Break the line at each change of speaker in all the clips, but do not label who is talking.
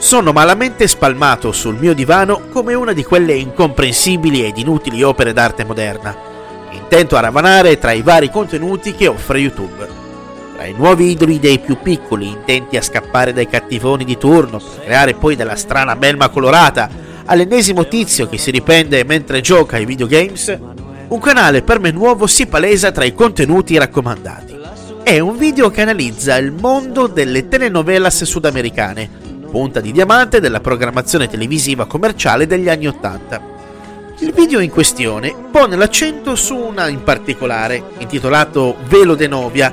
Sono malamente spalmato sul mio divano come una di quelle incomprensibili ed inutili opere d'arte moderna, intento a ravanare tra i vari contenuti che offre YouTube. Tra i nuovi idoli dei più piccoli, intenti a scappare dai cattivoni di turno per creare poi della strana melma colorata, all'ennesimo tizio che si riprende mentre gioca ai videogames, un canale per me nuovo si palesa tra i contenuti raccomandati. È un video che analizza il mondo delle telenovelas sudamericane, punta di diamante della programmazione televisiva commerciale degli anni Ottanta. Il video in questione pone l'accento su una in particolare, intitolato Velo de Novia,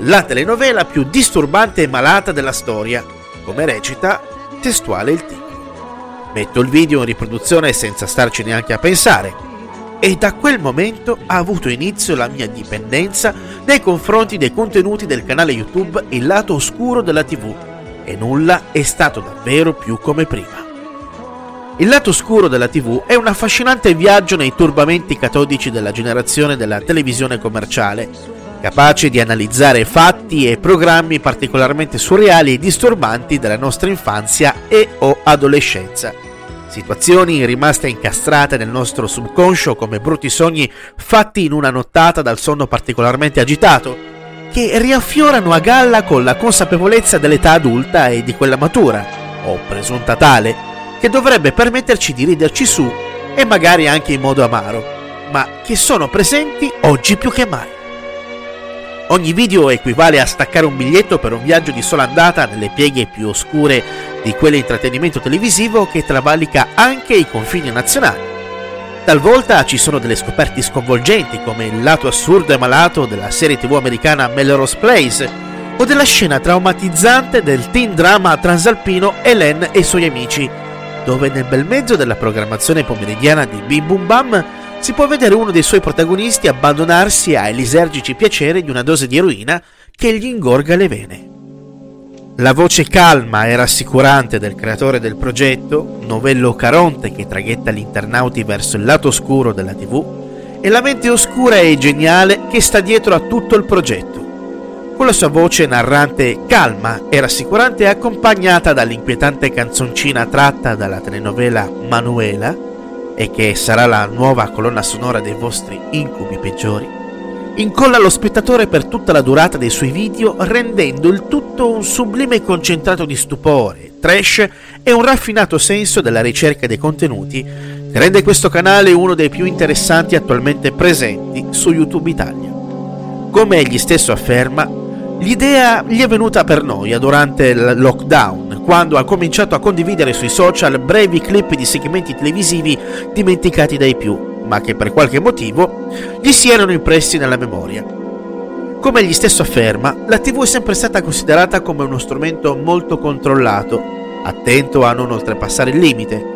la telenovela più disturbante e malata della storia, come recita testuale il titolo. Metto il video in riproduzione senza starci neanche a pensare. E da quel momento ha avuto inizio la mia dipendenza nei confronti dei contenuti del canale YouTube Il lato oscuro della TV e nulla è stato davvero più come prima. Il lato oscuro della TV è un affascinante viaggio nei turbamenti catodici della generazione della televisione commerciale, capace di analizzare fatti e programmi particolarmente surreali e disturbanti della nostra infanzia e o adolescenza situazioni rimaste incastrate nel nostro subconscio come brutti sogni fatti in una nottata dal sonno particolarmente agitato, che riaffiorano a galla con la consapevolezza dell'età adulta e di quella matura, o presunta tale, che dovrebbe permetterci di riderci su e magari anche in modo amaro, ma che sono presenti oggi più che mai. Ogni video equivale a staccare un biglietto per un viaggio di sola andata nelle pieghe più oscure di quell'intrattenimento televisivo che travalica anche i confini nazionali. Talvolta ci sono delle scoperte sconvolgenti come il lato assurdo e malato della serie tv americana Melrose Place o della scena traumatizzante del teen drama transalpino Hélène e i suoi amici, dove nel bel mezzo della programmazione pomeridiana di Bim Bum Bam si può vedere uno dei suoi protagonisti abbandonarsi ai lisergici piaceri di una dose di eroina che gli ingorga le vene. La voce calma e rassicurante del creatore del progetto, Novello Caronte che traghetta gli internauti verso il lato oscuro della TV, e la mente oscura e geniale che sta dietro a tutto il progetto. Con la sua voce narrante calma e rassicurante accompagnata dall'inquietante canzoncina tratta dalla telenovela Manuela, e che sarà la nuova colonna sonora dei vostri incubi peggiori, incolla lo spettatore per tutta la durata dei suoi video rendendo il tutto un sublime concentrato di stupore, trash e un raffinato senso della ricerca dei contenuti che rende questo canale uno dei più interessanti attualmente presenti su YouTube Italia. Come egli stesso afferma, l'idea gli è venuta per noia durante il lockdown quando ha cominciato a condividere sui social brevi clip di segmenti televisivi dimenticati dai più, ma che per qualche motivo gli si erano impressi nella memoria. Come egli stesso afferma, la TV è sempre stata considerata come uno strumento molto controllato, attento a non oltrepassare il limite.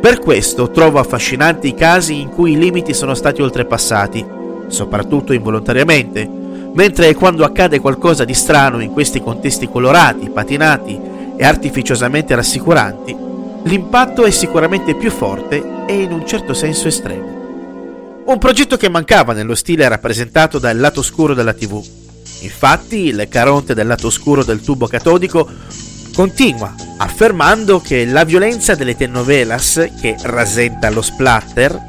Per questo trovo affascinanti i casi in cui i limiti sono stati oltrepassati, soprattutto involontariamente, mentre quando accade qualcosa di strano in questi contesti colorati, patinati e artificiosamente rassicuranti, l'impatto è sicuramente più forte e in un certo senso estremo. Un progetto che mancava nello stile rappresentato dal lato oscuro della TV. Infatti, il Caronte del lato oscuro del tubo catodico continua affermando che la violenza delle telenovelas, che rasenta lo splatter,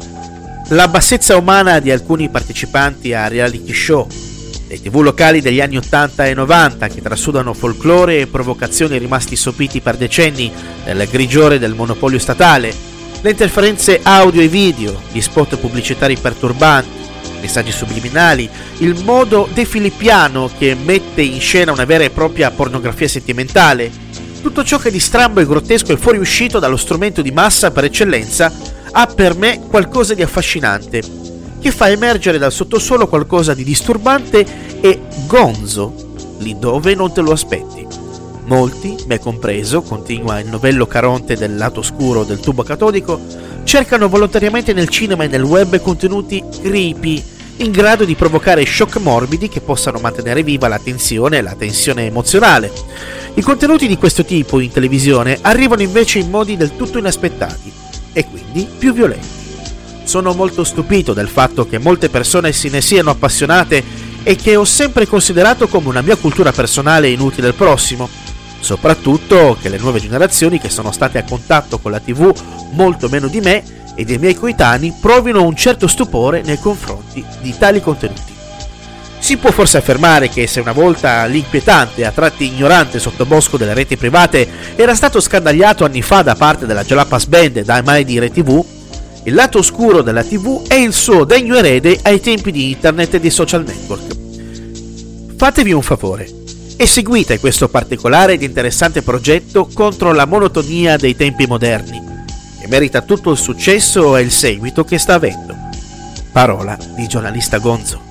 la bassezza umana di alcuni partecipanti a reality show le tv locali degli anni 80 e 90 che trasudano folklore e provocazioni rimasti sopiti per decenni nel grigiore del monopolio statale, le interferenze audio e video, gli spot pubblicitari perturbanti, messaggi subliminali, il modo defilippiano che mette in scena una vera e propria pornografia sentimentale, tutto ciò che di strambo e grottesco è fuoriuscito dallo strumento di massa per eccellenza ha per me qualcosa di affascinante che fa emergere dal sottosuolo qualcosa di disturbante e gonzo, lì dove non te lo aspetti. Molti, me compreso, continua il novello Caronte del lato oscuro del tubo catodico, cercano volontariamente nel cinema e nel web contenuti creepy, in grado di provocare shock morbidi che possano mantenere viva la tensione e la tensione emozionale. I contenuti di questo tipo in televisione arrivano invece in modi del tutto inaspettati e quindi più violenti. Sono molto stupito del fatto che molte persone se ne siano appassionate e che ho sempre considerato come una mia cultura personale inutile al prossimo. Soprattutto che le nuove generazioni che sono state a contatto con la TV molto meno di me e dei miei coetanei provino un certo stupore nei confronti di tali contenuti. Si può forse affermare che se una volta l'inquietante a tratti ignorante sottobosco delle reti private era stato scandagliato anni fa da parte della Jalapas Band e da mai di RTV, il lato oscuro della TV è il suo degno erede ai tempi di internet e di social network. Fatevi un favore e seguite questo particolare ed interessante progetto contro la monotonia dei tempi moderni, che merita tutto il successo e il seguito che sta avendo. Parola di giornalista Gonzo.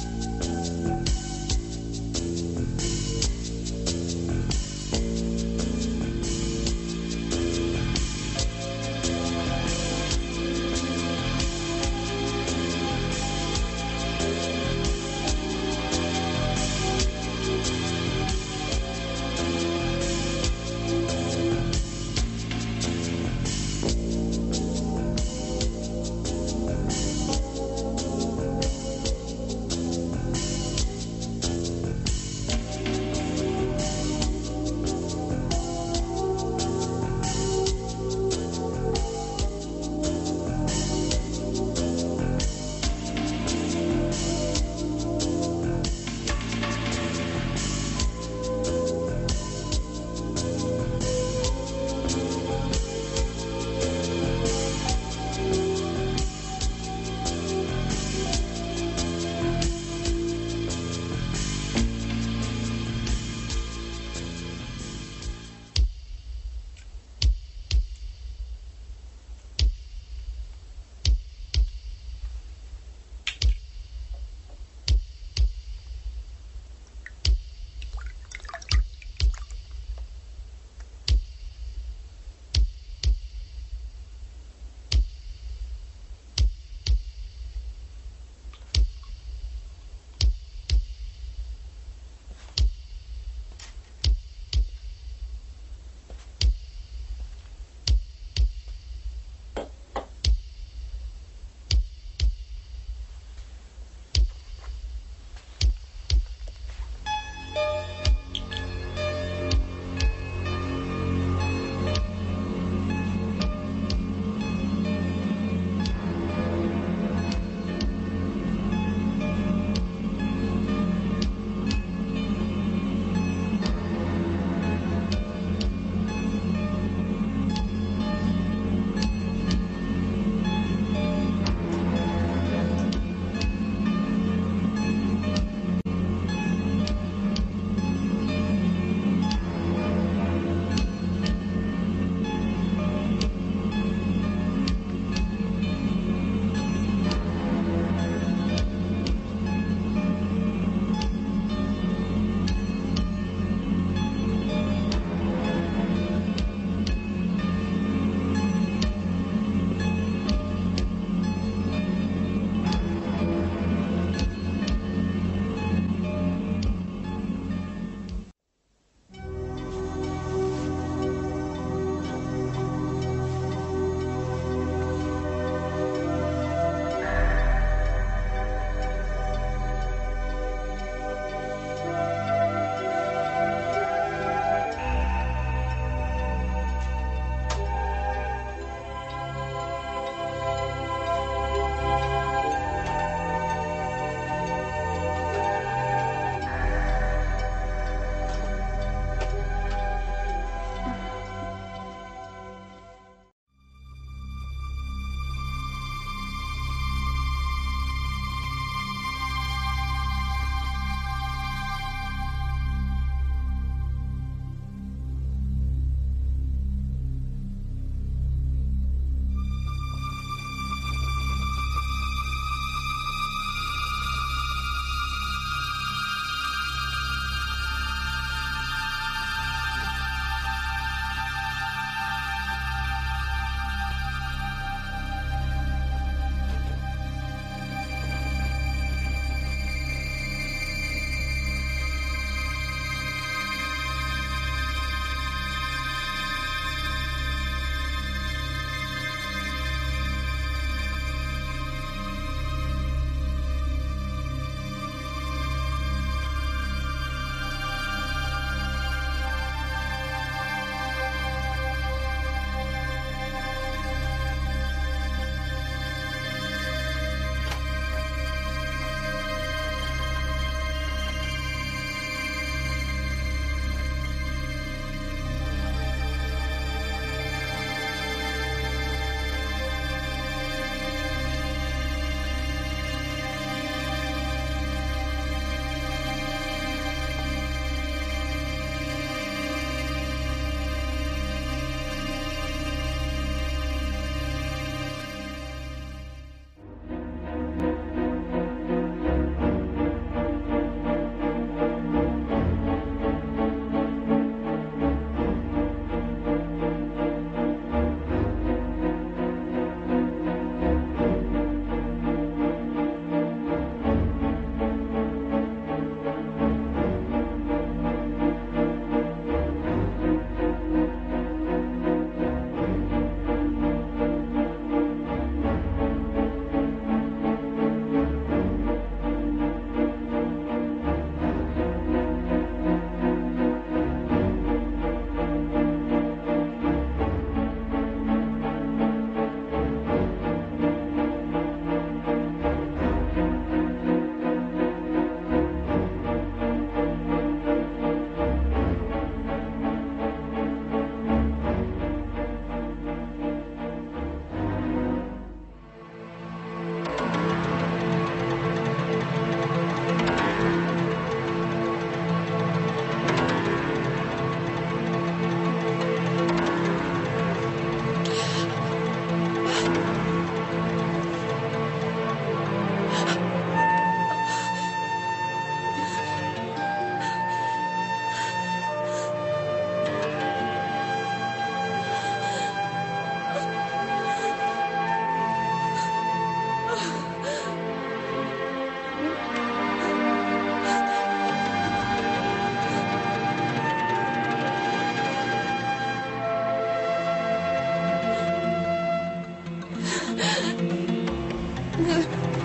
你